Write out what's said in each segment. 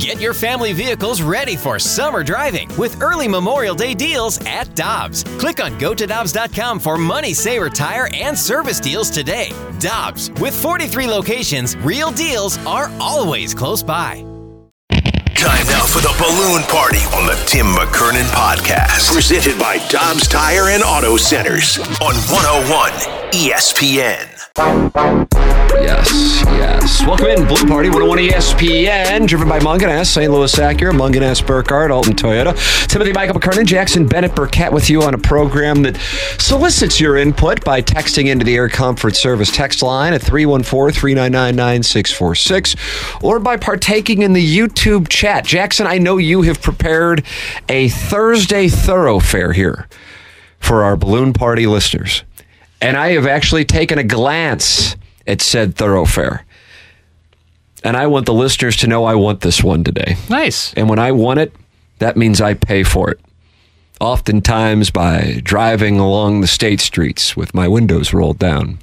Get your family vehicles ready for summer driving with early Memorial Day deals at Dobbs. Click on gotodobbs.com for money saver tire and service deals today. Dobbs, with 43 locations, real deals are always close by. Time now for the balloon party on the Tim McKernan podcast. Presented by Dobbs Tire and Auto Centers on 101 ESPN. Yes, yes. Welcome in, Blue Party 101 ESPN, driven by Mungenast, St. Louis Acura, Mungenast, Burkhardt, Alton Toyota. Timothy Michael McKernan, Jackson Bennett Burkett with you on a program that solicits your input by texting into the Air Comfort Service text line at 314 399 9646 or by partaking in the YouTube chat. Jackson, I know you have prepared a Thursday thoroughfare here for our Balloon Party listeners. And I have actually taken a glance at said thoroughfare. And I want the listeners to know I want this one today. Nice. And when I want it, that means I pay for it. Oftentimes by driving along the state streets with my windows rolled down.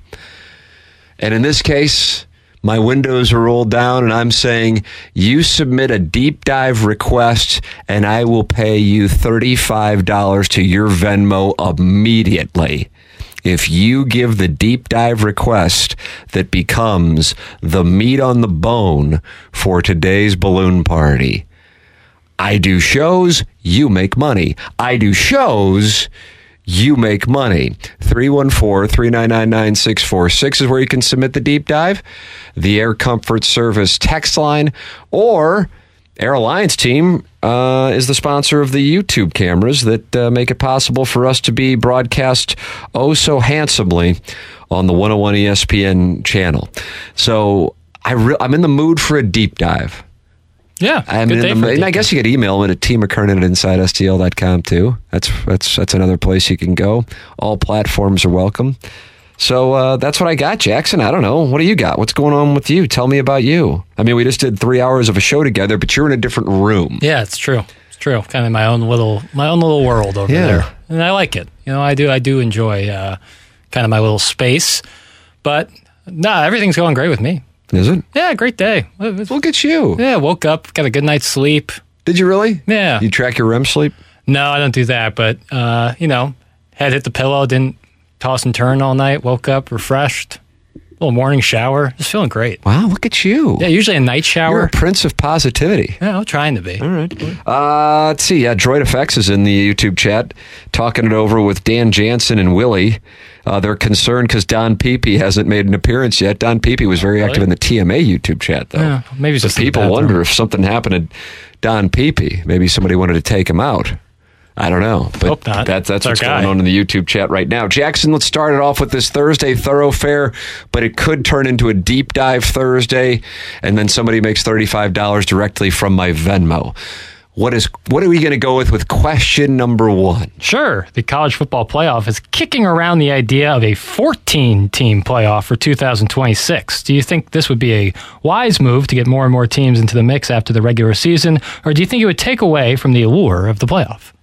And in this case, my windows are rolled down and I'm saying, you submit a deep dive request and I will pay you $35 to your Venmo immediately if you give the deep dive request that becomes the meat on the bone for today's balloon party. I do shows, you make money. I do shows, you make money. 314 399 9646 is where you can submit the deep dive. The Air Comfort Service text line or Air Alliance team uh, is the sponsor of the YouTube cameras that uh, make it possible for us to be broadcast oh so handsomely on the 101 ESPN channel. So I re- I'm in the mood for a deep dive. Yeah. I'm in the, and I guess you could email them at tmckernan at insidestl.com too. That's that's that's another place you can go. All platforms are welcome. So uh, that's what I got, Jackson. I don't know. What do you got? What's going on with you? Tell me about you. I mean, we just did three hours of a show together, but you're in a different room. Yeah, it's true. It's true. Kind of my own little my own little world over Yeah. there, and I like it. You know, I do I do enjoy uh, kind of my little space, but nah, everything's going great with me. Is it? Yeah, great day. Look at you. Yeah, woke up, got a good night's sleep. Did you really? Yeah. You track your REM sleep? No, I don't do that, but uh, you know, head hit the pillow, didn't toss and turn all night. Woke up refreshed. Little morning shower, just feeling great. Wow, look at you. Yeah, usually a night shower. You're a prince of positivity. yeah, I'm trying to be. All right. Uh, let's see. Yeah, Droid FX is in the YouTube chat talking it over with Dan Jansen and Willie. Uh, they're concerned because Don Peepee hasn't made an appearance yet. Don Peepee was very active in the TMA YouTube chat, though. Yeah, maybe so just people wonder if something happened to Don Peepee. Maybe somebody wanted to take him out. I don't know, but Hope not. That, that's It's what's going on in the YouTube chat right now. Jackson, let's start it off with this Thursday thoroughfare, but it could turn into a deep dive Thursday, and then somebody makes thirty-five dollars directly from my Venmo. What is what are we going to go with with question number one? Sure, the college football playoff is kicking around the idea of a 14 team playoff for 2026. Do you think this would be a wise move to get more and more teams into the mix after the regular season, or do you think it would take away from the allure of the playoff?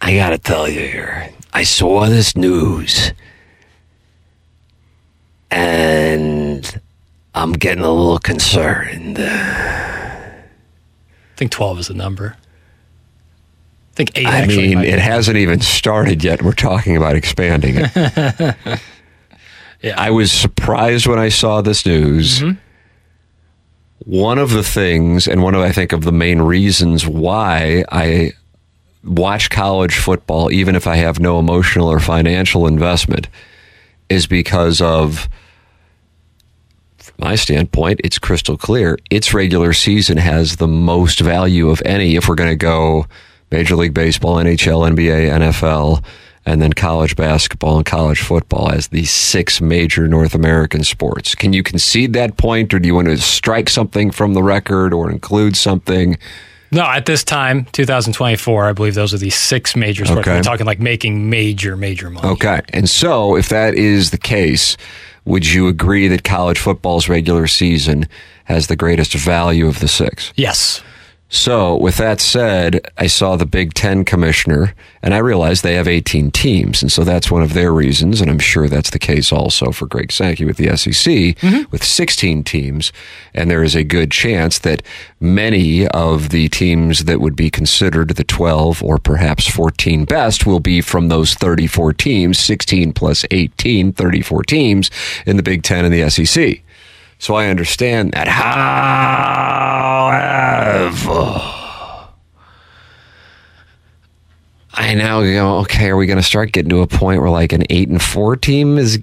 I got to tell you here, I saw this news, and I'm getting a little concerned. I think 12 is the number. I think 8 I mean, it be. hasn't even started yet. We're talking about expanding it. Yeah. I was surprised when I saw this news. Mm-hmm. One of the things, and one of I think of the main reasons why I watch college football, even if I have no emotional or financial investment, is because of, from my standpoint, it's crystal clear. Its regular season has the most value of any if we're going to go Major League Baseball, NHL, NBA, NFL, and then college basketball and college football as the six major North American sports. Can you concede that point, or do you want to strike something from the record or include something? No, at this time, 2024, I believe those are the six major sports. Okay. We're talking like making major, major money. Okay. And so, if that is the case, would you agree that college football's regular season has the greatest value of the six? Yes. So, with that said, I saw the Big Ten commissioner and I realized they have 18 teams. And so that's one of their reasons. And I'm sure that's the case also for Greg Sankey with the SEC mm-hmm. with 16 teams. And there is a good chance that many of the teams that would be considered the 12 or perhaps 14 best will be from those 34 teams, 16 plus 18, 34 teams in the Big Ten and the SEC. So I understand that. However, oh. I now go, okay, are we going to start getting to a point where like an eight and four team is,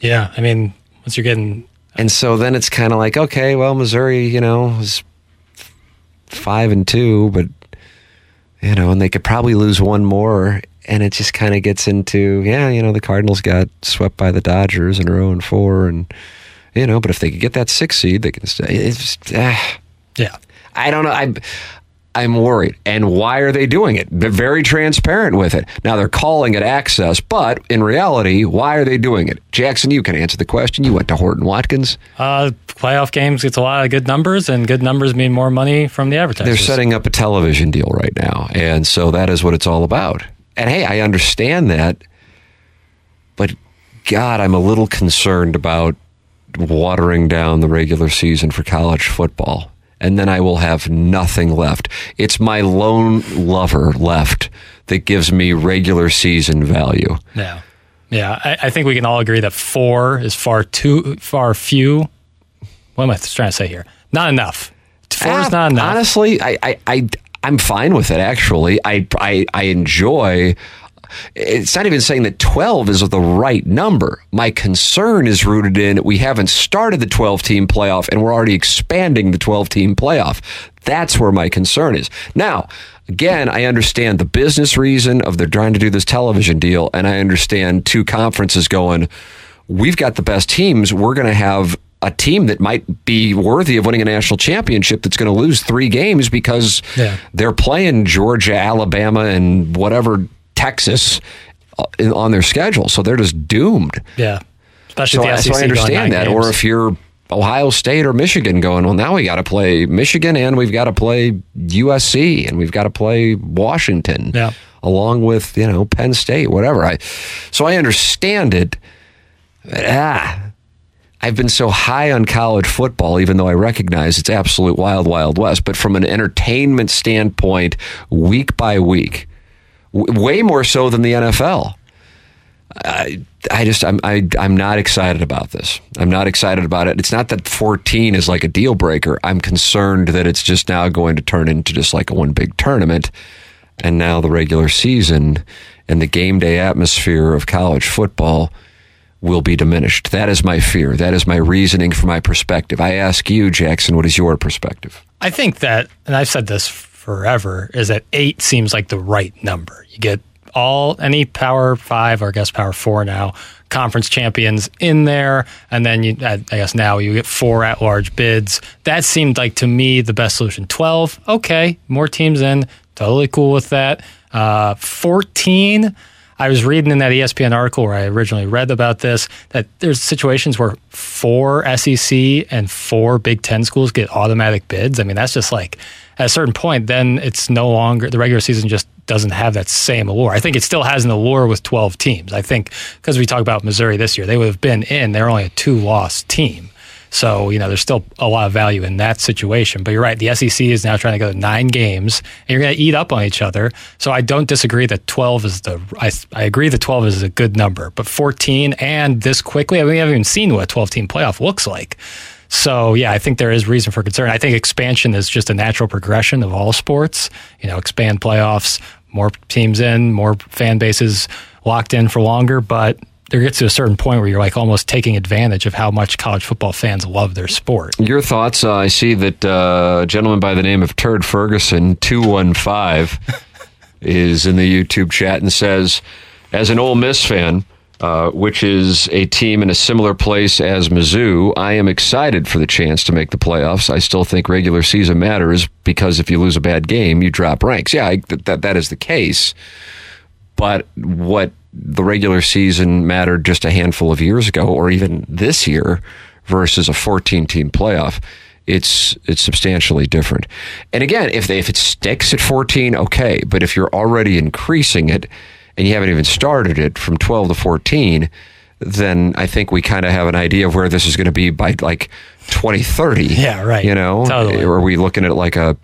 Yeah, I mean, once you're getting and so then it's kind of like, okay, well, Missouri, you know, is five and two, but you know, and they could probably lose one more, and it just kind of gets into, yeah, you know, the Cardinals got swept by the Dodgers in are zero and four, and you know, but if they could get that six seed, they can stay. Ah. yeah. I don't know. I'm I'm worried. And why are they doing it? They're very transparent with it. Now they're calling it access, but in reality, why are they doing it? Jackson, you can answer the question. You went to Horton Watkins. Uh, playoff games gets a lot of good numbers, and good numbers mean more money from the advertisers. They're setting up a television deal right now, and so that is what it's all about. And hey, I understand that, but God, I'm a little concerned about watering down the regular season for college football. And then I will have nothing left. It's my lone lover left that gives me regular season value. Yeah, yeah. I, I think we can all agree that four is far too far few. What am I trying to say here? Not enough. Four is Ah, not enough. Honestly, I, I, I, I'm fine with it. Actually, I, I, I enjoy. It's not even saying that 12 is the right number. My concern is rooted in we haven't started the 12 team playoff and we're already expanding the 12 team playoff. That's where my concern is. Now, again, I understand the business reason of they're trying to do this television deal, and I understand two conferences going, we've got the best teams. We're going to have a team that might be worthy of winning a national championship that's going to lose three games because Yeah. they're playing Georgia, Alabama, and whatever Texas uh, on their schedule. So they're just doomed. yeah, especially So, the I- SEC so I understand that. games. Or if you're Ohio State or Michigan going, well, now we got to play Michigan and we've got to play USC and we've got to play Washington Yeah. along with, you know, Penn State, whatever. I, so I understand it. But, ah, I've been so high on college football, even though I recognize it's absolute wild, wild west. But from an entertainment standpoint, week by week, way more so than the NFL. I, I just I'm I, I'm not excited about this. I'm not excited about it. It's not that 14 is like a deal breaker. I'm concerned that it's just now going to turn into just like a one big tournament, and now the regular season and the game day atmosphere of college football will be diminished. That is my fear. That is my reasoning for my perspective. I ask you, Jackson, what is your perspective? I think that, and I've said this forever, is that eight seems like the right number. You get all any Power Five or I guess Power Four now conference champions in there, and then you, I guess now you get four at-large bids. That seemed like to me the best solution. Twelve, okay, more teams in, totally cool with that. Uh, Fourteen. I was reading in that ESPN article where I originally read about this that there's situations where four SEC and four Big Ten schools get automatic bids. I mean, that's just like at a certain point, then it's no longer the regular season just doesn't have that same allure. I think it still has an allure with 12 teams. I think because we talk about Missouri this year, they would have been in. They're only a two loss team. So, you know, there's still a lot of value in that situation. But you're right. The SEC is now trying to go to nine games and you're going to eat up on each other. So I don't disagree that 12 is the, I, I agree that 12 is a good number. But 14 and this quickly, I mean, we haven't even seen what a 12 team playoff looks like. So yeah, I think there is reason for concern. I think expansion is just a natural progression of all sports. You know, expand playoffs, more teams in, more fan bases locked in for longer. But there gets to a certain point where you're like almost taking advantage of how much college football fans love their sport. Your thoughts? Uh, I see that uh, a gentleman by the name of Turd Ferguson, 215, is in the YouTube chat and says, as an Ole Miss fan, uh, which is a team in a similar place as Mizzou, I am excited for the chance to make the playoffs. I still think regular season matters because if you lose a bad game, you drop ranks. Yeah, I, th- that that is the case. But what the regular season mattered just a handful of years ago, or even this year, versus a 14 team playoff, it's it's substantially different. And again, if they, if it sticks at 14, okay. But if you're already increasing it and you haven't even started it from 12 to 14, then I think we kind of have an idea of where this is going to be by like 2030. Yeah, right. You know, Totally. or are we looking at like a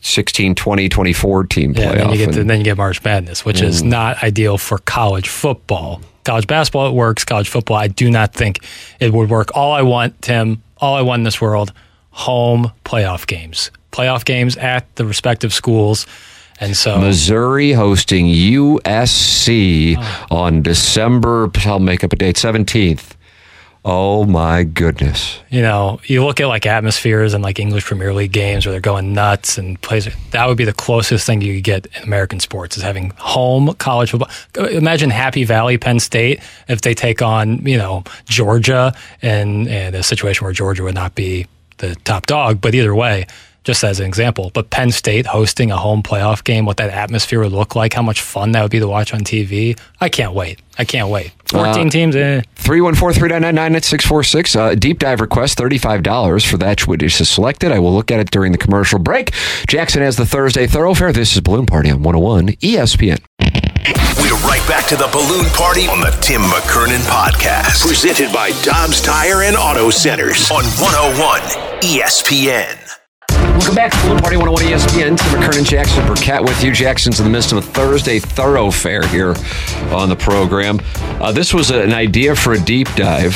16, 20, 24 team Yeah, playoff? then you get to, And- then you get March Madness, which is mm. not ideal for college football. College basketball it works. College football, I do not think it would work. All I want, Tim, all I want in this world, home playoff games, playoff games at the respective schools, and so Missouri hosting USC Oh. on December, I'll make up a date, 17th. Oh my goodness. you know, you look at like atmospheres and like English Premier League games where they're going nuts and plays. That would be the closest thing you could get in American sports is having home college football. Imagine Happy Valley, Penn State, if they take on you know Georgia and and a situation where Georgia would not be the top dog, but either way. Just as an example, but Penn State hosting a home playoff game, what that atmosphere would look like, how much fun that would be to watch on TV. I can't wait. I can't wait. 14 teams, eh. 314-399-9646. Uh, deep dive request, $35 for that which is selected. I will look at it during the commercial break. Jackson has the Thursday Thoroughfare. This is Balloon Party on 101 ESPN. We're right back to the balloon party on the Tim McKernan podcast. Presented by Dobbs Tire and Auto Centers on 101 ESPN. Welcome back to Balloon Party 101 ESPN. Tim McKernan, Jackson Burkett with you. Jackson's in the midst of a Thursday thoroughfare here on the program. Uh, this was an idea for a deep dive,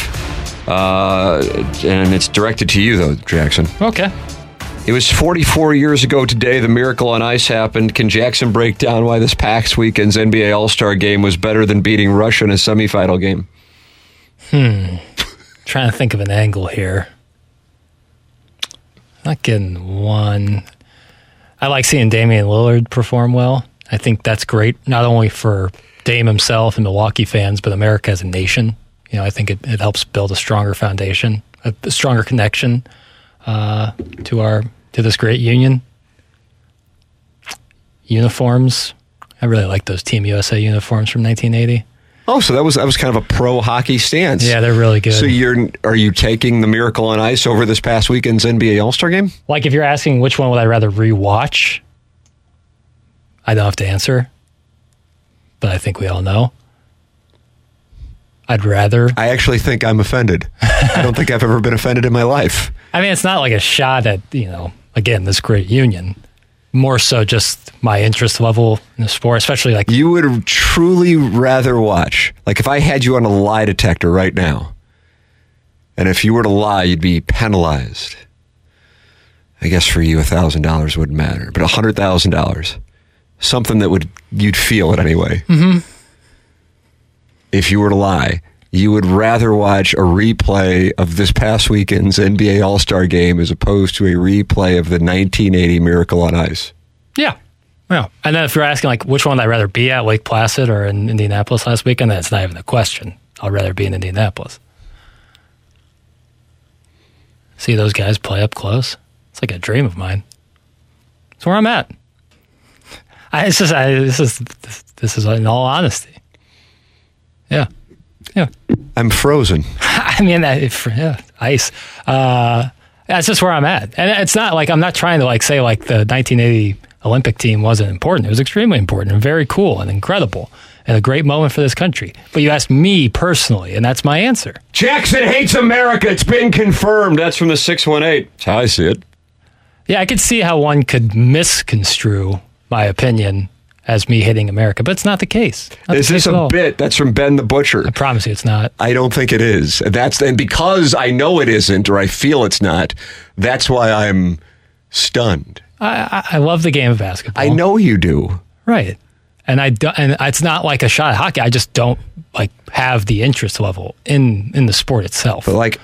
uh, and it's directed to you, though, Jackson. Okay. It was 44 years ago today. The miracle on ice happened. Can Jackson break down why this PAX weekend's NBA All Star game was better than beating Russia in a semifinal game? Hmm. Trying to think of an angle here. Not getting one. I like seeing Damian Lillard perform well. I think that's great, not only for Dame himself and Milwaukee fans, but America as a nation. You know, I think it, it helps build a stronger foundation, a, a stronger connection uh, to our to this great union. Uniforms. I really like those Team USA uniforms from 1980. Oh, so that was that was kind of a pro hockey stance. Yeah, they're really good. So you're are you taking the miracle on ice over this past weekend's NBA All Star game? Like if you're asking which one would I rather rewatch, I don't have to answer. But I think we all know. I'd rather. I actually think I'm offended. I don't think I've ever been offended in my life. I mean, it's not like a shot at you know again this great union. More so, just my interest level in the sport, especially like You would truly rather watch, like if I had you on a lie detector right now, and if you were to lie, you'd be penalized. I guess for you, a thousand dollars wouldn't matter, but a hundred thousand dollars, something that would you'd feel it anyway. Mm-hmm. If you were to lie, you would rather watch a replay of this past weekend's NBA All Star game as opposed to a replay of the 1980 Miracle on Ice. yeah, yeah. And then if you're asking like which one would I'd rather be at Lake Placid or in Indianapolis last weekend, then it's not even a question. I'd rather be in Indianapolis. See those guys play up close. It's like a dream of mine. It's where I'm at. I, it's just, I, this is this, this is in all honesty. Yeah, yeah. I'm frozen. I mean, that, if, yeah, ice. Uh, that's just where I'm at, and it's not like I'm not trying to like say like the 1980 Olympic team wasn't important. It was extremely important and very cool and incredible and a great moment for this country. But you asked me personally, and that's my answer. Jackson hates America. It's been confirmed. That's from the 618. That's how I see it. Yeah, I could see how one could misconstrue my opinion as me hating America, but it's not the case. Not the Is this case a bit? That's from Ben the Butcher. I promise you, it's not. I don't think it is. That's and because I know it isn't, or I feel it's not. That's why I'm stunned. I, I, love the game of basketball. I know you do. Right. And I do, and it's not like a shot at hockey. I just don't like have the interest level in in the sport itself. But like,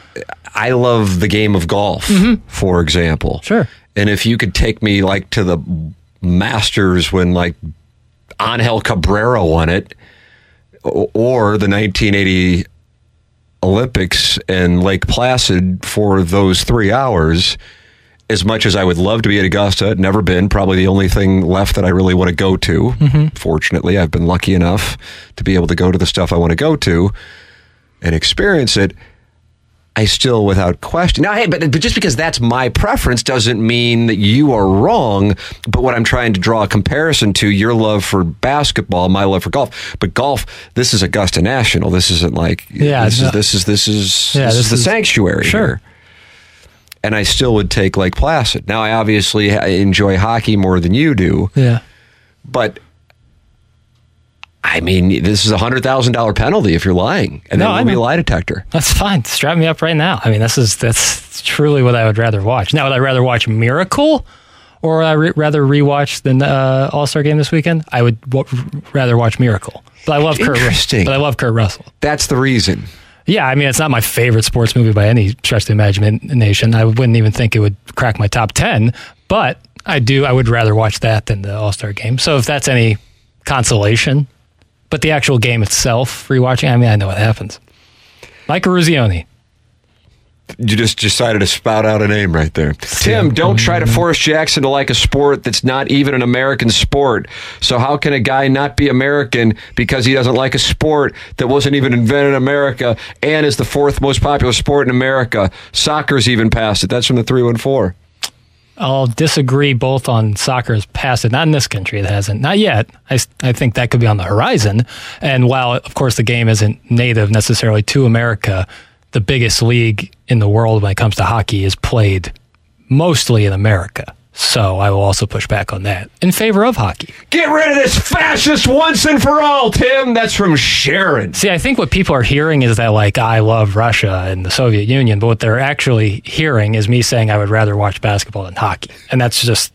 I love the game of golf, mm-hmm. for example. Sure. And if you could take me like to the Masters when like Angel Cabrera won it, or the 1980 Olympics in Lake Placid for those three hours, as much as I would love to be at Augusta, never been, probably the only thing left that I really want to go to. Mm-hmm. Fortunately, I've been lucky enough to be able to go to the stuff I want to go to and experience it. I still, without question. Now, hey, but, but just because that's my preference doesn't mean that you are wrong. But what I'm trying to draw a comparison to your love for basketball, my love for golf. But golf, this is Augusta National. This isn't like Yeah, This no. is this is this is Yeah, this, this is the is- sanctuary. Sure. here. And I still would take Lake Placid. Now, I obviously enjoy hockey more than you do, Yeah. but I mean, this is a hundred thousand dollar penalty if you're lying, and No, then I will be a lie detector. That's fine. Strap me up right now. I mean, this is that's truly what I would rather watch. Now, would I rather watch Miracle, or would I re- rather rewatch the uh, All Star game this weekend? I would w- rather watch Miracle. But I love Kurt. Interesting. But I love Kurt Russell. That's the reason. Yeah, I mean, it's not my favorite sports movie by any stretch of the imagination. I wouldn't even think it would crack my top ten. But I do. I would rather watch that than the All Star game. So if that's any consolation, but the actual game itself, rewatching. I mean, I know what happens. Mike Eruzione. You just decided to spout out a name right there. Tim, don't try to force Jackson to like a sport that's not even an American sport. So, how can a guy not be American because he doesn't like a sport that wasn't even invented in America and is the fourth most popular sport in America? Soccer's even past it. That's from the 314. I'll disagree both on soccer's past it. Not in this country, it hasn't. Not yet. I, I think that could be on the horizon. And while, of course, the game isn't native necessarily to America, the biggest league in the world when it comes to hockey is played mostly in America. So I will also push back on that in favor of hockey. Get rid of this fascist once and for all, Tim. That's from Sharon. See, I think what people are hearing is that, like, I love Russia and the Soviet Union, but what they're actually hearing is me saying I would rather watch basketball than hockey. And that's just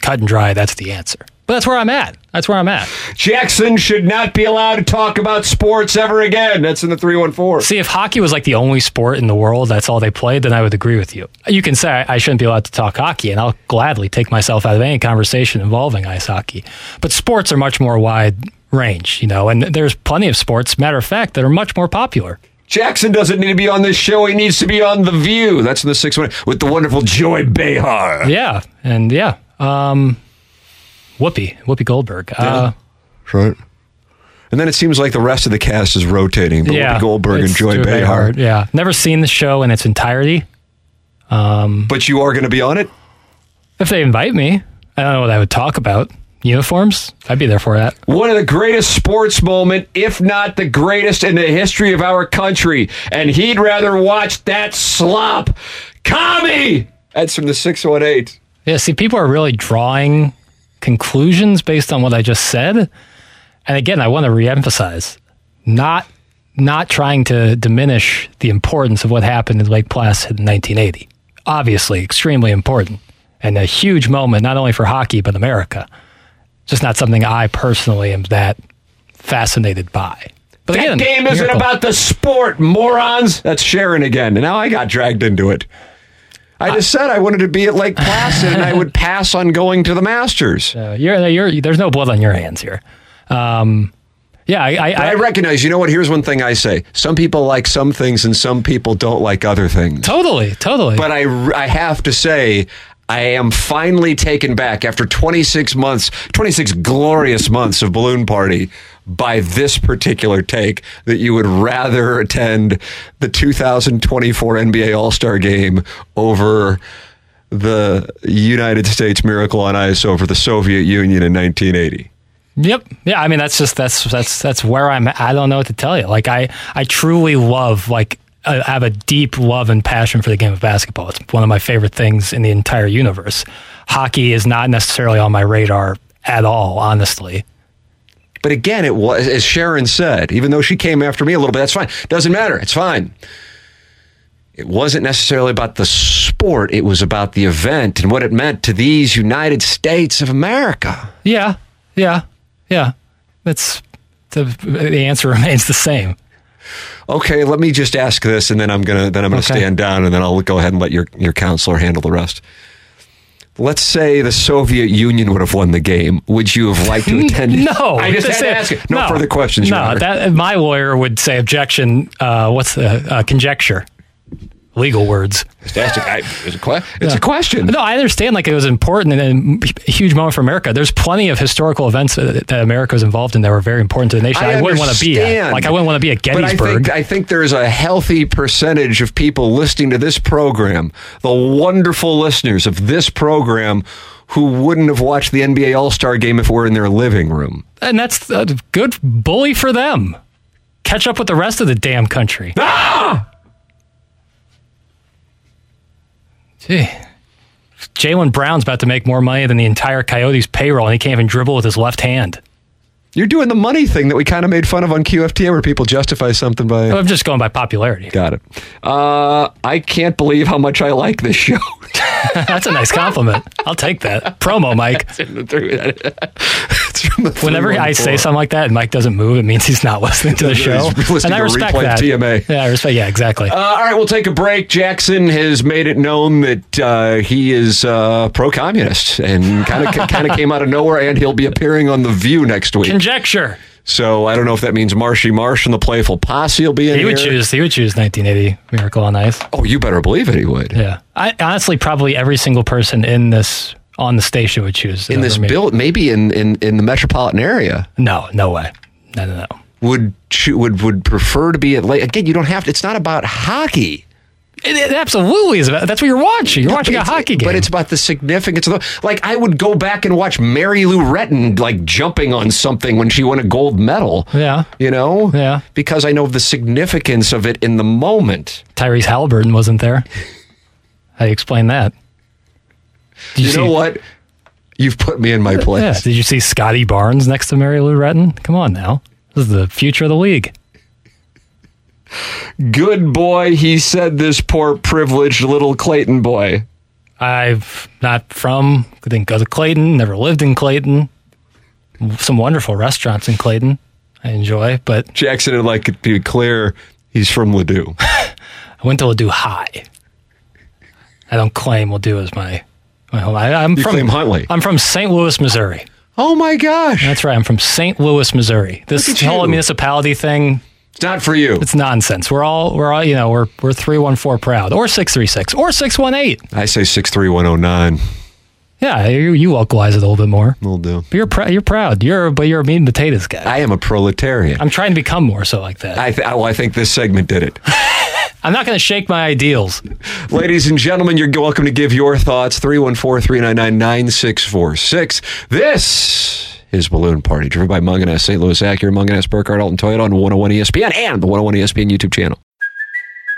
cut and dry. That's the answer. But that's where I'm at. That's where I'm at. Jackson should not be allowed to talk about sports ever again. That's in the 314. See, if hockey was like the only sport in the world, that's all they played, then I would agree with you. You can say I shouldn't be allowed to talk hockey, and I'll gladly take myself out of any conversation involving ice hockey. But sports are much more wide range, you know, and there's plenty of sports, matter of fact, that are much more popular. Jackson doesn't need to be on this show. He needs to be on The View. That's in the 6 with the wonderful Joy Behar. Yeah, and yeah, um, Whoopi, Whoopi Goldberg. Uh, Right. And then it seems like the rest of the cast is rotating. But yeah, Whoopi Goldberg and Joy Behar. Yeah, never seen the show in its entirety. But you are going to be on it? If they invite me, I don't know what I would talk about. Uniforms? I'd be there for that. One of the greatest sports moment, if not the greatest in the history of our country. And he'd rather watch that slop. Commie! That's from the 618. Yeah, see, people are really drawing conclusions based on what I just said. And again, I want to reemphasize not not trying to diminish the importance of what happened in Lake Placid in 1980. Obviously, extremely important and a huge moment, not only for hockey, but America. Just not something I personally am that fascinated by. But That again, game isn't miracle. about the sport, morons. That's Sharon again. And now I got dragged into it. I just said I wanted to be at Lake Placid and I would pass on going to the Masters. Uh, you're, you're, there's no blood on your hands here. Um, yeah, I, I, But I recognize, you know what? Here's one thing I say. Some people like some things and some people don't like other things. totally, totally. But I, I have to say, I am finally taken back after 26 months, 26 glorious months of Balloon Party by this particular take that you would rather attend the 2024 NBA All Star game over the United States Miracle on Ice over the Soviet Union in 1980. Yep. Yeah. I mean, that's just that's that's that's where I'm. I don't know what to tell you. Like I I truly love like I have a deep love and passion for the game of basketball. It's one of my favorite things in the entire universe. Hockey is not necessarily on my radar at all, honestly. But again, it was as Sharon said, even though she came after me a little bit, that's fine. Doesn't matter. It's fine. It wasn't necessarily about the sport, it was about the event and what it meant to these United States of America. Yeah. Yeah. Yeah. That's the the answer remains the same. Okay, let me just ask this and then I'm gonna then I'm gonna Okay. stand down and then I'll go ahead and let your, your counselor handle the rest. Let's say the Soviet Union would have won the game. Would you have liked to attend? No, I just had to is- ask it. No, further questions. Your No, Honor. that my lawyer would say objection. Uh, what's the uh, conjecture? Legal words. Fantastic. I, it's a, que- it's a question. No, I understand. Like it was important and a huge moment for America. There's plenty of historical events that, that America was involved in that were very important to the nation. I, wouldn't want to be at. Like I wouldn't want to be at But I Gettysburg. think, I think there's a healthy percentage of people listening to this program, the wonderful listeners of this program, who wouldn't have watched the NBA All Star game if were in their living room. and that's a good bully for them. Catch up with the rest of the damn country. Ah! Gee. Jaylen Brown's about to make more money than the entire Coyotes payroll, and he can't even dribble with his left hand. You're doing the money thing that we kind of made fun of on QFTA, where people justify something by. I'm just going by popularity. Got it. Uh, I can't believe how much I like this show. That's a nice compliment. I'll take that. Promo, Mike. From the Whenever I say something like that and Mike doesn't move, it means he's not listening to the show. And I respect that. TMA. Yeah, I respect. Yeah, exactly. Uh, all right, we'll take a break. Jackson has made it known that uh, he is uh, pro-communist and kind of kind of came out of nowhere, and he'll be appearing on the View next week. Conjecture. So I don't know if that means Marshy Marsh and the Playful Posse will be in He would here. choose. He would choose 1980 Miracle on Ice. Oh, you better believe it. He would. Yeah. I honestly probably every single person in this on the station would choose In this bill, maybe in, in, in the metropolitan area, No, no way. No, no, no. would would would prefer to be at late. Again, you don't have to. It's not about hockey. It, it absolutely is. About, that's what you're watching. You're watching a hockey game. But it's about the significance of the. Like, I would go back and watch Mary Lou Retton, like, jumping on something when she won a gold medal. Yeah. You know? Yeah. Because I know the significance of it in the moment. Tyrese Halliburton wasn't there. How do you explain that? Did You, know what? You've put me in my Yeah. place. Did you see Scottie Barnes next to Mary Lou Retton? Come on now. This is the future of the league. Good boy, he said, this poor privileged little Clayton boy. I've not from, didn't go to Clayton, never lived in Clayton. Some wonderful restaurants in Clayton I enjoy, but Jackson would like it to be clear he's from Ladue. I went to Ladue High. I don't claim Ladue as my, my home. I, I'm You from claim Huntleigh. I'm from St. Louis, Missouri. oh my gosh. That's right. I'm from St. Louis, Missouri. This whole you. municipality thing, It's not for you. it's nonsense. We're all we're all you know we're we're three one four proud or six three six or six one eight. I say 63109. Yeah, you, you localize it a little bit more. We'll do. But you're pr- you're proud. You're but you're a meat and potatoes guy. I am a proletarian. I'm trying to become more so like that. I, th- well, I think this segment did it. I'm not going to shake my ideals. Ladies and gentlemen, you're welcome to give your thoughts. 314 399 9646. This is Balloon Party, driven by Mungenast, St. Louis Acura, Mungenast, Burkhardt, Alton Toyota on 101 ESPN and the 101 ESPN YouTube channel.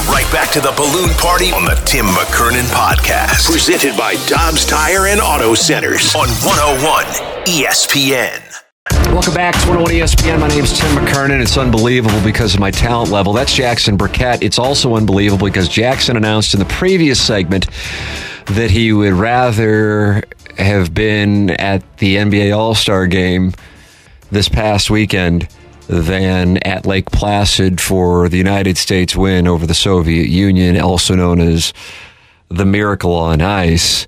We're right back to the balloon party on the Tim McKernan podcast. Presented by Dobbs Tire and Auto Centers on 101 ESPN. Welcome back to 101 ESPN. My name is Tim McKernan. It's unbelievable because of my talent level. That's Jackson Burkett. It's also unbelievable because Jackson announced in the previous segment that he would rather have been at the NBA All Star game this past weekend than at Lake Placid for the United States win over the Soviet Union, also known as the Miracle on Ice.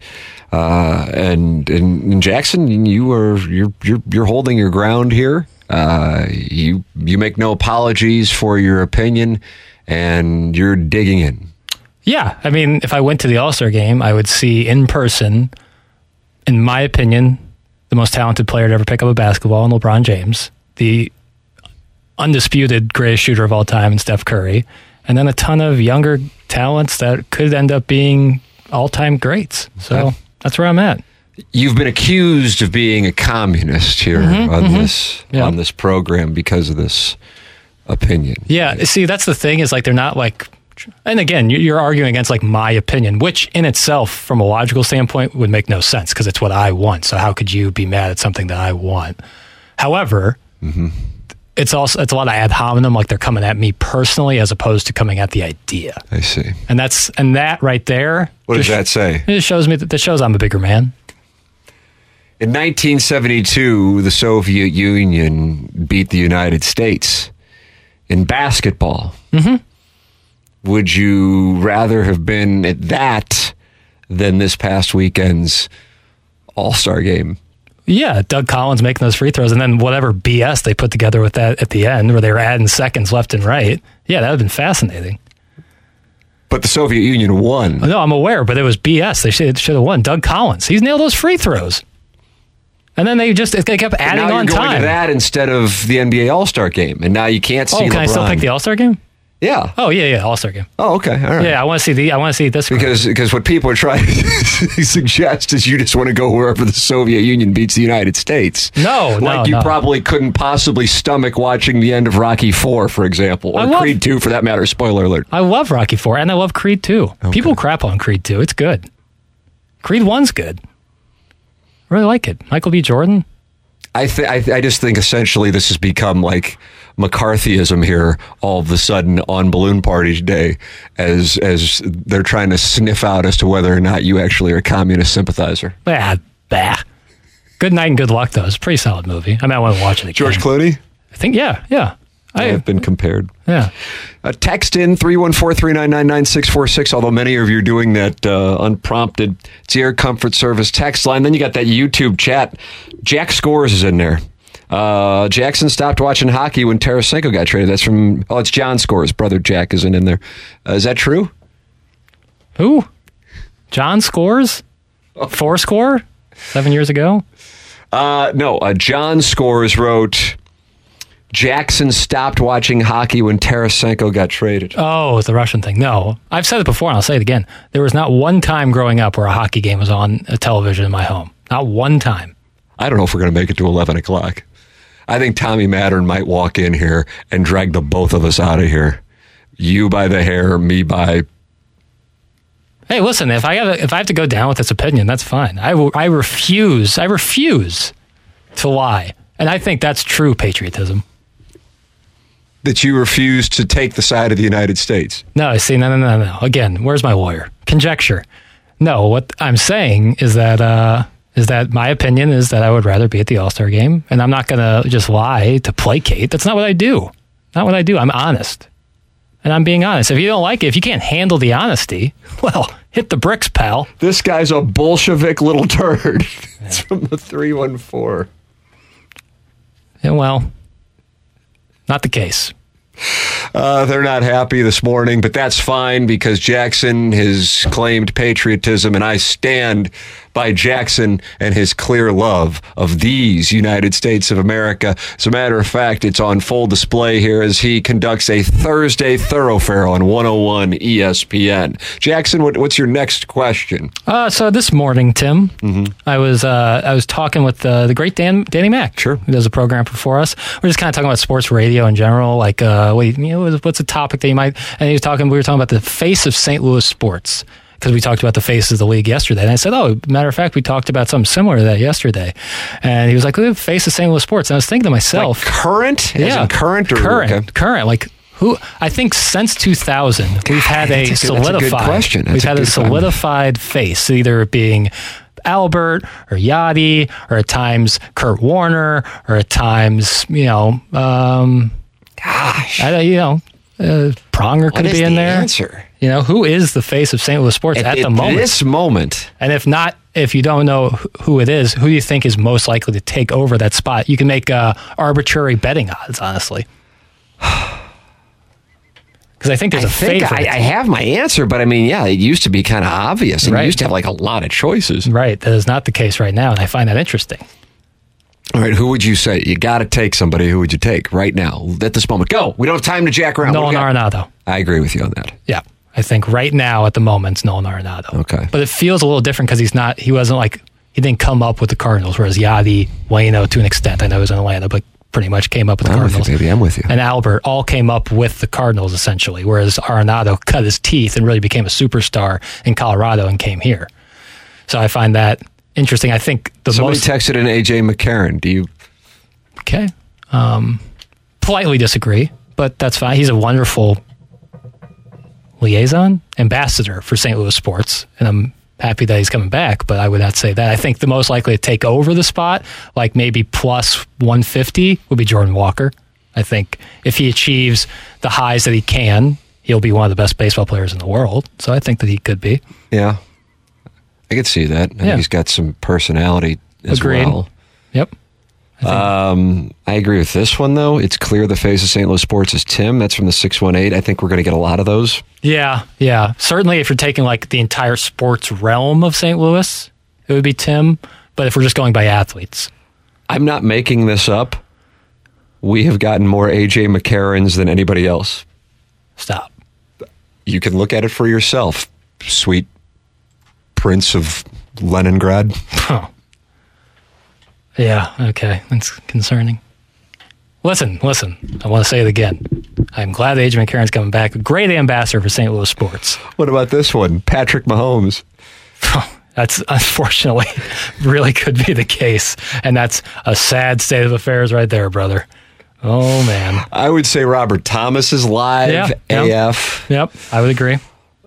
Uh, and, and Jackson, you are you're you're you're holding your ground here. Uh, you you make no apologies for your opinion, and you're digging in. Yeah, I mean, if I went to the All Star game, I would see in person, in my opinion, the most talented player to ever pick up a basketball, in LeBron James, the undisputed greatest shooter of all time, in Steph Curry, and then a ton of younger talents that could end up being all time greats. So Okay. that's where I'm at. You've been accused of being a communist here mm-hmm, on mm-hmm. this Yeah. on this program because of this opinion. Yeah, see, that's the thing is like they're not like, and again, you- you're arguing against like my opinion, which in itself, from a logical standpoint, would make no sense because it's what I want. So how could you be mad at something that I want? However, mm-hmm. It's also it's a lot of ad hominem, like they're coming at me personally as opposed to coming at the idea. I see. And that's and that right there. What does that say? It shows me that that shows I'm a bigger man. In 1972, the Soviet Union beat the United States in basketball. Mm-hmm. Would you rather have been at that than this past weekend's All Star game? Yeah, Doug Collins making those free throws, and then whatever BS they put together with that at the end, where they were adding seconds left and right. Yeah, that would have been fascinating. But the Soviet Union won. No, I'm aware, but it was BS. They should, should have won. Doug Collins, he's nailed those free throws, and then they just they kept adding now on you're going time. to that instead of the NBA All Star game, and now you can't oh, see oh, can I still pick the All Star game? Yeah. Oh yeah, yeah, All Star game. Oh, okay. All right. Yeah, I want to see the I want to see this Because because what people are trying to suggest is you just want to go wherever the Soviet Union beats the United States. No, no, like you no. probably couldn't possibly stomach watching the end of Rocky Four, for example, or love- Creed Two, for that matter. Spoiler alert. I love Rocky Four and I love Creed Two. People crap on Creed Two. It's good. Creed One's good. I really like it. Michael B. Jordan. I th- I, th- I just think essentially this has become like McCarthyism here all of a sudden on Balloon Party Day, as as they're trying to sniff out as to whether or not you actually are a communist sympathizer. Bah, bah. Good night and good luck though. It's a pretty solid movie. I I want to watch it again. George Clooney. I think yeah, yeah. I have been compared. yeah. Uh, text in 314-399-9646, although many of you are doing that uh, unprompted. It's the Air Comfort Service text line. Then you got that YouTube chat. Jack Scores is in there. Uh, Jackson stopped watching hockey when Tarasenko got traded. That's from, oh, it's John Scores. Brother Jack isn't in there. Uh, is that true? Who? John scores? Four score? Seven years ago? Uh, no, uh, John Scores wrote, Jackson stopped watching hockey when Tarasenko got traded. Oh, it's the Russian thing. No. I've said it before and I'll say it again. There was not one time growing up where a hockey game was on a television in my home. Not one time. I don't know if we're going to make it to 11 o'clock. I think Tommy Mattern might walk in here and drag the both of us out of here. You by the hair, me by. Hey, listen, if I have if I have to go down with this opinion, that's fine. I will, I refuse. I refuse to lie. And I think that's true patriotism. That you refuse to take the side of the United States. No, I see, no, no, no, no. Again, where's my lawyer? Conjecture. No, what I'm saying is that uh, is that my opinion is that I would rather be at the All Star game, and I'm not going to just lie to placate. That's not what I do. Not what I do. I'm honest, and I'm being honest. If you don't like it, if you can't handle the honesty, well, hit the bricks, pal. This guy's a Bolshevik little turd. it's from the 314. And well, not the case. Uh, they're not happy this morning, but that's fine because Jackson has claimed patriotism, and I stand by Jackson and his clear love of these United States of America. As a matter of fact, it's on full display here as he conducts a Thursday thoroughfare on 101 ESPN. Jackson, what, what's your next question? Uh, so this morning, Tim, mm-hmm. I was uh, I was talking with uh, the great Dan Danny Mac, Sure. who does a program for us. We're just kind of talking about sports radio in general, like uh, what, you know, what's a topic that you might. And he was talking. We were talking about the face of St. Louis sports because we talked about the face of the league yesterday. And I said, oh, matter of fact, we talked about something similar to that yesterday. And he was like, the face of St. Louis sports. And I was thinking to myself, Current? As in current or current, okay. current, like. Who I think since 2000 we've had a a good- a solidified. question. We've had a solidified face, either being Albert or Yadi, or at times Kurt Warner, or at times you know, um, Gosh. I, you know, uh, Pronger could be in the there. answer? You know, who is the face of St. Louis sports at, the moment? At this moment, And if not, if you don't know who it is, who do you think is most likely to take over that spot? You can make uh, arbitrary betting odds, honestly. Because I think there's I a think favorite. I, I have my answer, but I mean, yeah, it used to be kind of obvious, and Right. you used to have like a lot of choices. right, that is not the case right now, and I find that interesting. All right, who would you say? You got to take somebody. Who would you take right now at this moment? Go. We don't have time to jack around. What Nolan do we got? Arenado. I agree with you on that. Yeah, I think right now at the moment it's Nolan Arenado. Okay. but it feels a little different because he's not. He wasn't like he didn't come up with the Cardinals, whereas Yadi, Waino, to an extent, I know he was in Atlanta, but pretty much came up with the I'm with you, Cardinals. baby. I'm with you. And Albert all came up with the Cardinals essentially, whereas Arenado cut his teeth and really became a superstar in Colorado and came here. So I find that interesting. I think the Somebody most texted in AJ McCarron. Do you? okay. Um, politely disagree, but that's fine. He's a wonderful liaison, ambassador for St. Louis sports, and I'm happy that he's coming back, but I would not say that. I think the most likely to take over the spot, like maybe plus 150, would be Jordan Walker. I think if he achieves the highs that he can, he'll be one of the best baseball players in the world. So I think that he could be. Yeah. I could see that. I think Yeah. he's got some personality as Agreed. well. Yep. Um, I agree with this one though. It's clear the face of St. Louis sports is Tim. That's from the six one eight. I think we're going to get a lot of those. Yeah, yeah. Certainly, if you're taking like the entire sports realm of St. Louis, it would be Tim. But if we're just going by athletes, I'm not making this up. We have gotten more AJ McCarrons than anybody else. stop. You can look at it for yourself, sweet prince of Leningrad. Yeah, okay. That's concerning. Listen, listen. I want to say it again. I'm glad that AJ McCarron's coming back. Great ambassador for St. Louis sports. What about this one? Patrick Mahomes. Oh, that's unfortunately really could be the case. And that's a sad state of affairs right there, brother. Oh, man. I would say Robert Thomas is live. Yeah. AF. Yep, I would agree.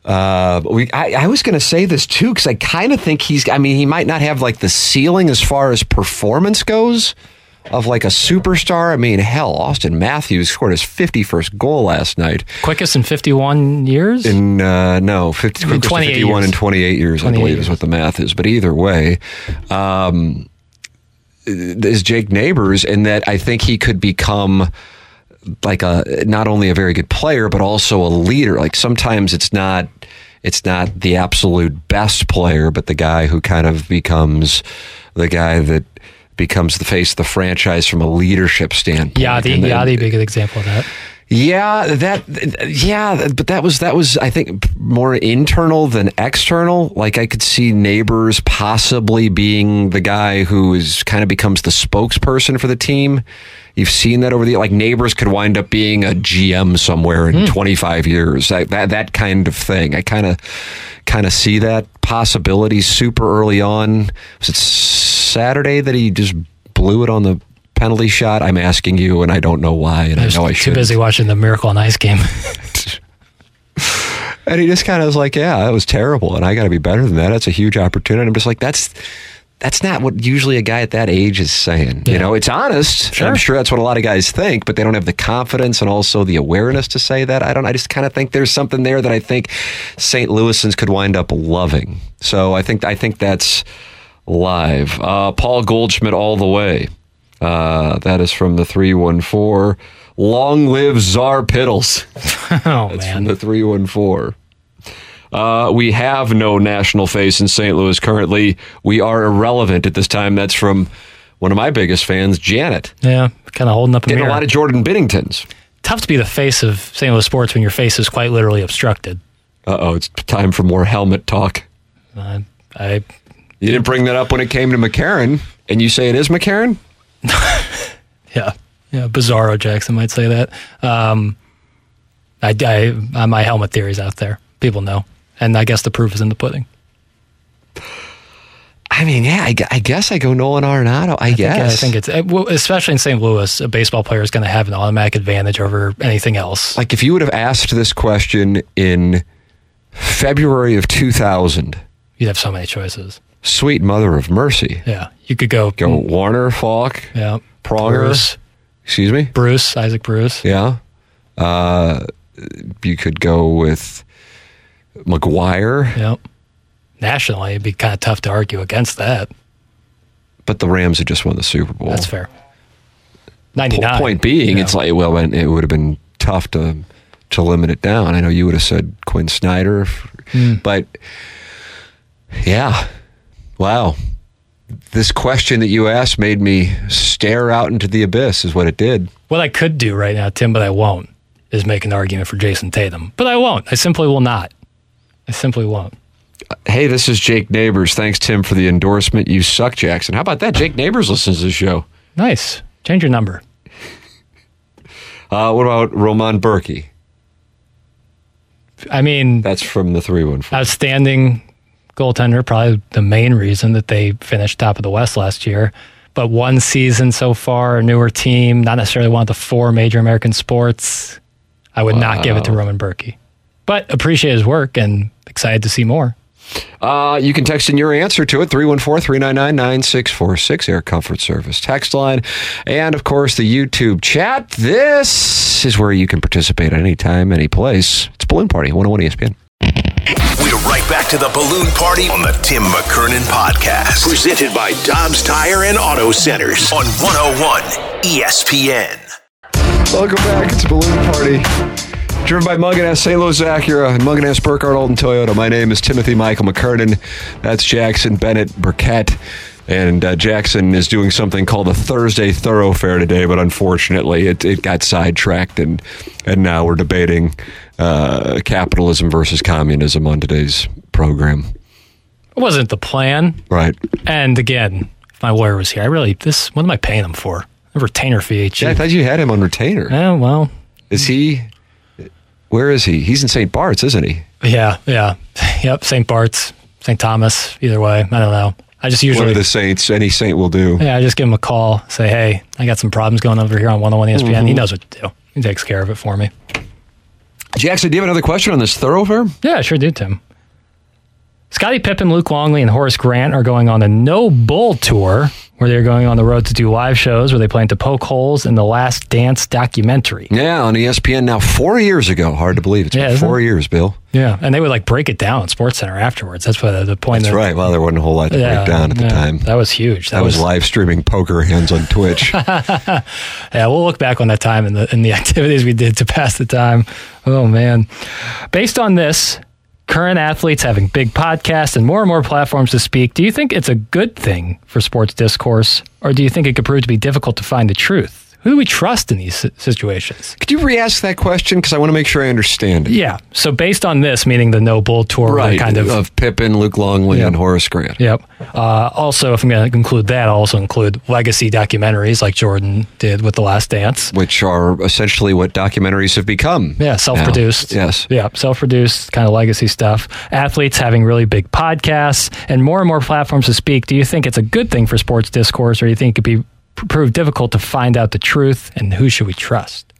Uh, we, I, I was going to say this too because I kind of think he's. I mean, he might not have like the ceiling as far as performance goes of like a superstar. I mean, hell, Auston Matthews scored his fifty-first goal last night. Quickest in 51 years? In uh, no, 50, In quickest to 28 fifty-one years. and twenty-eight years, I believe, years. is what the math is. But either way, um, is Jake Neighbours, in that I think he could become like a not only a very good player but also a leader. Like sometimes it's not it's not the absolute best player, but the guy who kind of becomes the guy that becomes the face of the franchise from a leadership standpoint. Yadi, then- Yadi, be a good example of that. Yeah, that yeah, but that was that was I think more internal than external. Like I could see Neighbours possibly being the guy who is kind of becomes the spokesperson for the team. You've seen that over the like Neighbours could wind up being a GM somewhere in hmm. 25 years. That, that that kind of thing. I kind of kind of see that possibility super early on. Was it Saturday that he just blew it on the penalty shot? I'm asking you, and I don't know why, and I, I know I should. too busy watching the Miracle on Ice game. And he just kind of was like, "Yeah, that was terrible, and I got to be better than that. That's a huge opportunity." I'm just like, "That's that's not what usually a guy at that age is saying." You know, it's honest. Sure. I'm sure that's what a lot of guys think, but they don't have the confidence and also the awareness to say that. I don't. I just kind of think there's something there that I think St. Louisans could wind up loving. So I think I think that's live. Uh, Paul Goldschmidt all the way. Uh, that is from the three one four. Long live Czar Piddles. oh, That's man. from the 314. Uh, we have no national face in St. Louis currently. We are irrelevant at this time. That's from one of my biggest fans, Janet. yeah, kind of holding up a Getting mirror. a lot of Jordan Binningtons. Tough to be the face of St. Louis sports when your face is quite literally obstructed. Uh oh, it's time for more helmet talk. Uh, I You didn't bring that up when it came to McCarran, and you say it is McCarron? yeah yeah bizarro Jackson might say that. Um, I, I my helmet theory's out there. People know, and I guess the proof is in the pudding. I mean, yeah, I, I guess I go Nolan Arenado. I, Yeah, guess. I think it's uh, especially in St. Louis, a baseball player is going to have an automatic advantage over anything else. like if you would have asked this question in February of 2000, You'd have so many choices. Sweet mother of mercy. Yeah, you could go Go Warner, Faulk, Yeah, Pronger. Bruce, Excuse me? Bruce, Isaac Bruce. Yeah. Uh, you could go with McGwire, Yep. Nationally, it'd be kind of tough to argue against that. but the Rams had just won the Super Bowl. That's fair. Po- 99. Point being, it's like, well, it would have been tough to to limit it down. I know you would have said Quin Snyder, Hmm. but yeah, wow. This question that you asked made me stare out into the abyss, is what it did. What I could do right now, Tim, but I won't, is make an argument for Jayson Tatum. But I won't. I simply will not. I simply won't. Hey, this is Jake Neighbours. Thanks, Tim, for the endorsement. You suck, Jackson. How about that? Jake Neighbours listens to the show. Nice. Change your number. Uh, what about Roman Bürki? I mean, That's from the 314. outstanding goaltender, probably the main reason that they finished top of the West last year. but one season so far, a newer team, not necessarily one of the four major American sports. I would not give it to Roman Bürki, but appreciate his work and excited to see more. Uh, you can text in your answer to it 314 399 9646, Air Comfort Service text line. And of course, the YouTube chat. This is where you can participate at any time, any place. It's Balloon Party, 101 ESPN. We're back to the balloon party on the Tim McKernan podcast. Presented by Dobbs Tire and Auto Centers on 101 ESPN. Welcome back. It's Balloon Party. Driven by Mungenast. St. Louis Acura and Mungenast. Burkhardt Alton Toyota. My name is Timothy Michael McKernan. That's Jackson Bennett Burkett. And uh, Jackson is doing something called the Thursday Thoroughfare today, but unfortunately it, it got sidetracked, and, and now we're debating uh, capitalism versus communism on today's program. It wasn't the plan. Right. And again, if my lawyer was here, I really this. What am I paying him for? A retainer fee. Yeah, I thought you had him on retainer. Yeah, well, Is he? Where is he? He's in St. Bart's, isn't he? yeah, yeah, yep. St. Bart's, St. Thomas. Either way, I don't know. I just One usually, of the saints. Any saint will do. yeah, I just give him a call. Say, hey, I got some problems going over here on 101 ESPN. Mm-hmm. He knows what to do. He takes care of it for me. Jackson, do you have another question on this thoroughfare? Yeah, I sure do, Tim. Scottie Pippen, Luke Longley, and Horace Grant are going on a No Bull tour, where they're going on the road to do live shows where they plan to poke holes in the Last Dance documentary. Yeah, on ESPN now. Four years ago. Hard to believe. It's Yeah, been four it? years, Bill. Yeah, and they would like break it down at Sports Center afterwards. That's what the, the point. That's that, right. Well, there wasn't a whole lot to Yeah, break down at the yeah, time. That was huge. That was live streaming poker hands on Twitch. Yeah, we'll look back on that time and the and the activities we did to pass the time. Oh man. Based on this, current athletes having big podcasts and more and more platforms to speak, do you think it's a good thing for sports discourse, or do you think it could prove to be difficult to find the truth? Who do we trust in these situations? Could you re-ask that question? Because I want to make sure I understand it. Yeah. So based on this, meaning the no bull tour, Right. kind of of Pippen, Luke Longley, Yep. and Horace Grant. Yep. Uh, also, if I'm going to include that, I'll also include legacy documentaries like Jordan did with The Last Dance. Which are essentially what documentaries have become. Yeah, self-produced. now. Yes. Yeah, self-produced kind of legacy stuff. Athletes having really big podcasts and more and more platforms to speak. Do you think it's a good thing for sports discourse, or do you think it could be prove difficult to find out the truth and who should we trust?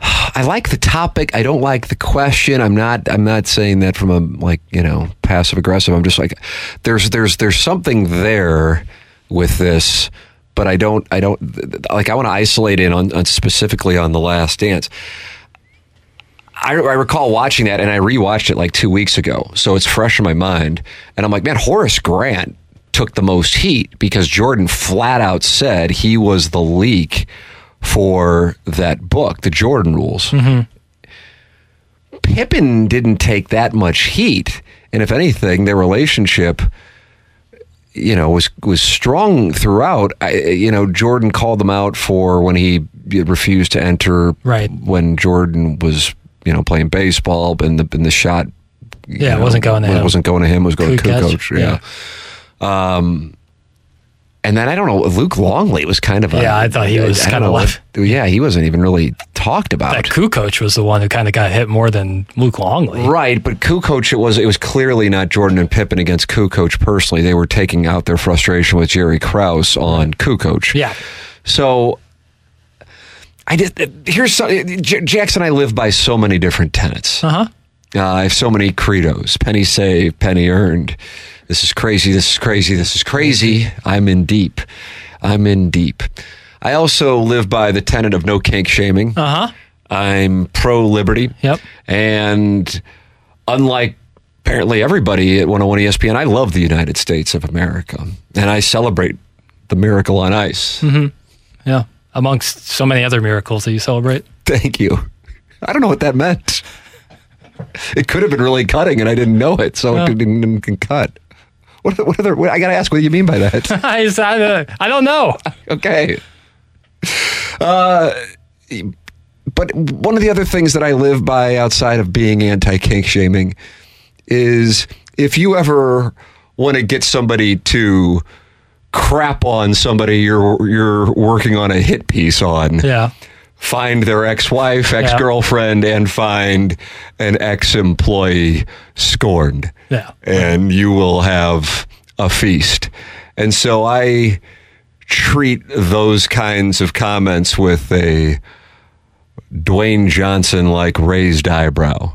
I like the topic. I don't like the question. I'm not. I'm not saying that from a like you know passive aggressive. I'm just like there's there's there's something there with this, but I don't. I don't like. I want to isolate in on, on specifically on the Last Dance. I, I recall watching that, and I rewatched it like two weeks ago, so it's fresh in my mind. And I'm like, man, Horace Grant took the most heat because Jordan flat out said he was the leak for that book, The Jordan Rules. Mm-hmm. Pippen didn't take that much heat, and if anything, their relationship, you know, was was strong throughout. I, you know, Jordan called them out for when he refused to enter. Right. when Jordan was, you know, playing baseball, and the and the shot. Yeah, it wasn't going to it him. wasn't going to him. It was going to Kukoc, Kukoc. Yeah. Um, and then I don't know. Luke Longley was kind of a. Yeah, I thought he was I don't kinda know left- Yeah, he wasn't even really talked about. That coach was the one who kind of got hit more than Luke Longley. Right, but Kukoc, it was it was clearly not Jordan and Pippen against Kukoc personally. They were taking out their frustration with Jerry Krause on Kukoc. Yeah. So I just here's some, Jackson. I live by so many different tenets. Uh huh. Uh, I have so many credos: penny saved, penny earned. This is crazy. This is crazy. This is crazy. I'm in deep. I'm in deep. I also live by the tenet of no kink shaming. Uh huh. I'm pro liberty. Yep. And unlike apparently everybody at 101 ESPN, I love the United States of America. And I celebrate the miracle on ice. Yeah. Amongst so many other miracles that you celebrate. Thank you. I don't know what that meant. It could have been really cutting and I didn't know it, so it didn't, didn't cut. What, what other, what, I got to ask what do you mean by that? I, uh, I don't know. okay. Uh, but one of the other things that I live by outside of being anti kink shaming is if you ever want to get somebody to crap on somebody you're you're working on a hit piece on, Yeah. Find their ex-wife, ex-girlfriend, and find an ex-employee scorned. Yeah. And you will have a feast. And so I treat those kinds of comments with a Dwayne Johnson like raised eyebrow.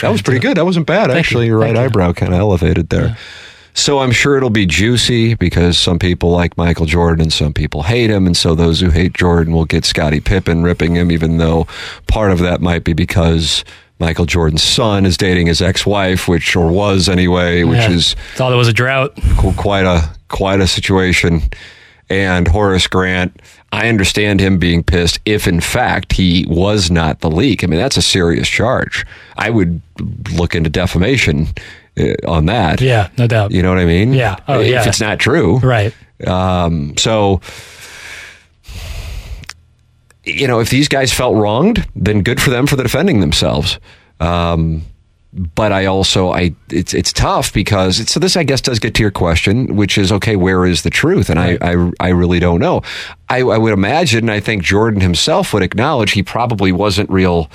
That was pretty good. That wasn't bad, Thank actually. you. Your right Thank eyebrow kind of elevated there. So I'm sure it'll be juicy because some people like Michael Jordan and some people hate him. And so those who hate Jordan will get Scottie Pippen ripping him, even though part of that might be because Michael Jordan's son is dating his ex-wife, which or was anyway, which Yeah. is Thought there was a drought. quite a quite a situation. And Horace Grant, I understand him being pissed if in fact he was not the leak. I mean, that's a serious charge. I would look into defamation on that. Yeah, no doubt. You know what I mean? Yeah. Oh, yeah. if yeah. it's not true. Right. Um, so, you know, if these guys felt wronged, then good for them for the defending themselves. Um, but I also I it's it's tough because it's, so this I guess does get to your question, which is okay, where is the truth? And I I, I really don't know. I, I would imagine I think Jordan himself would acknowledge he probably wasn't real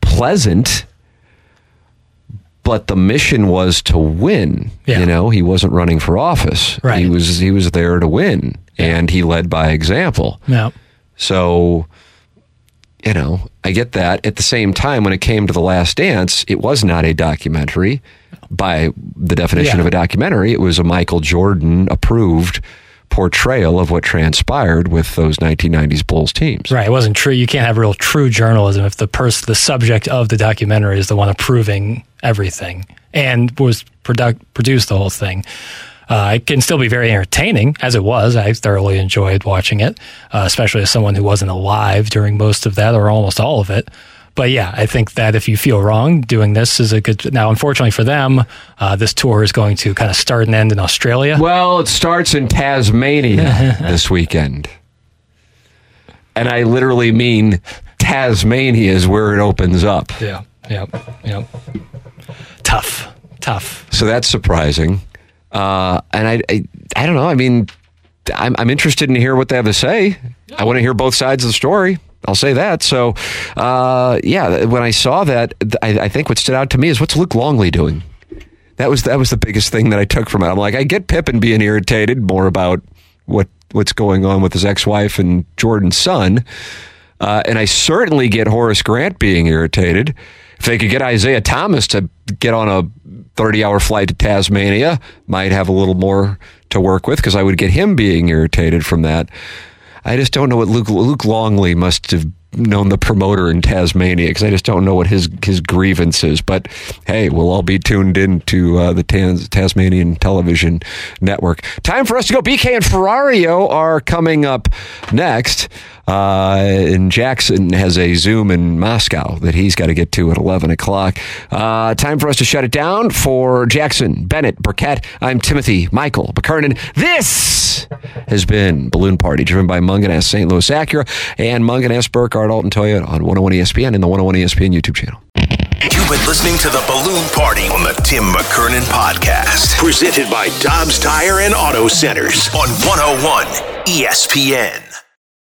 pleasant, but the mission was to win. Yeah. You know, he wasn't running for office. Right. He was he was there to win, and he led by example. Yeah. So, you know, I get that. At the same time, when it came to The Last Dance, it was not a documentary by the definition Yeah. of a documentary. It was a Michael Jordan approved portrayal of what transpired with those 1990s Bulls teams. Right. It wasn't true. You can't have real true journalism if the person, the subject of the documentary is the one approving everything and was product, produced the whole thing. Uh, it can still be very entertaining, as it was. I thoroughly enjoyed watching it, uh, especially as someone who wasn't alive during most of that or almost all of it. But yeah, I think that if you feel wrong, doing this is a good. Now, unfortunately for them, uh, this tour is going to kind of start and end in Australia. Well, it starts in Tasmania this weekend. And I literally mean Tasmania is where it opens up. Yeah, yeah, yeah. Tough, tough. So that's surprising. Uh, and I, I, I don't know. I mean, I'm, I'm interested in hear what they have to say. I want to hear both sides of the story. I'll say that. So, uh, yeah, when I saw that, I, I think what stood out to me is what's Luke Longley doing. That was that was the biggest thing that I took from it. I'm like, I get Pippen being irritated more about what what's going on with his ex-wife and Jordan's son, uh, and I certainly get Horace Grant being irritated. If they could get Isaiah Thomas to get on a 30-hour flight to Tasmania, might have a little more to work with because I would get him being irritated from that. I just don't know what Luke Luke Longley must have known the promoter in Tasmania because I just don't know what his his grievance is. But hey, we'll all be tuned in to uh, the Tas- Tasmanian television network. Time for us to go. BK and Ferrario are coming up next. Uh, and Jackson has a Zoom in Moscow that he's got to get to at 11 o'clock. Uh, time for us to shut it down. For Jackson, Bennett, Burkett, I'm Timothy Michael McKernan. This has been Balloon Party, driven by Mungenast St. Louis Acura and Mungenast Burkhardt Alton Toyota on 101 ESPN and the 101 ESPN YouTube channel. You've been listening to the Balloon Party on the Tim McKernan Podcast, presented by Dobbs Tire and Auto Centers on 101 ESPN.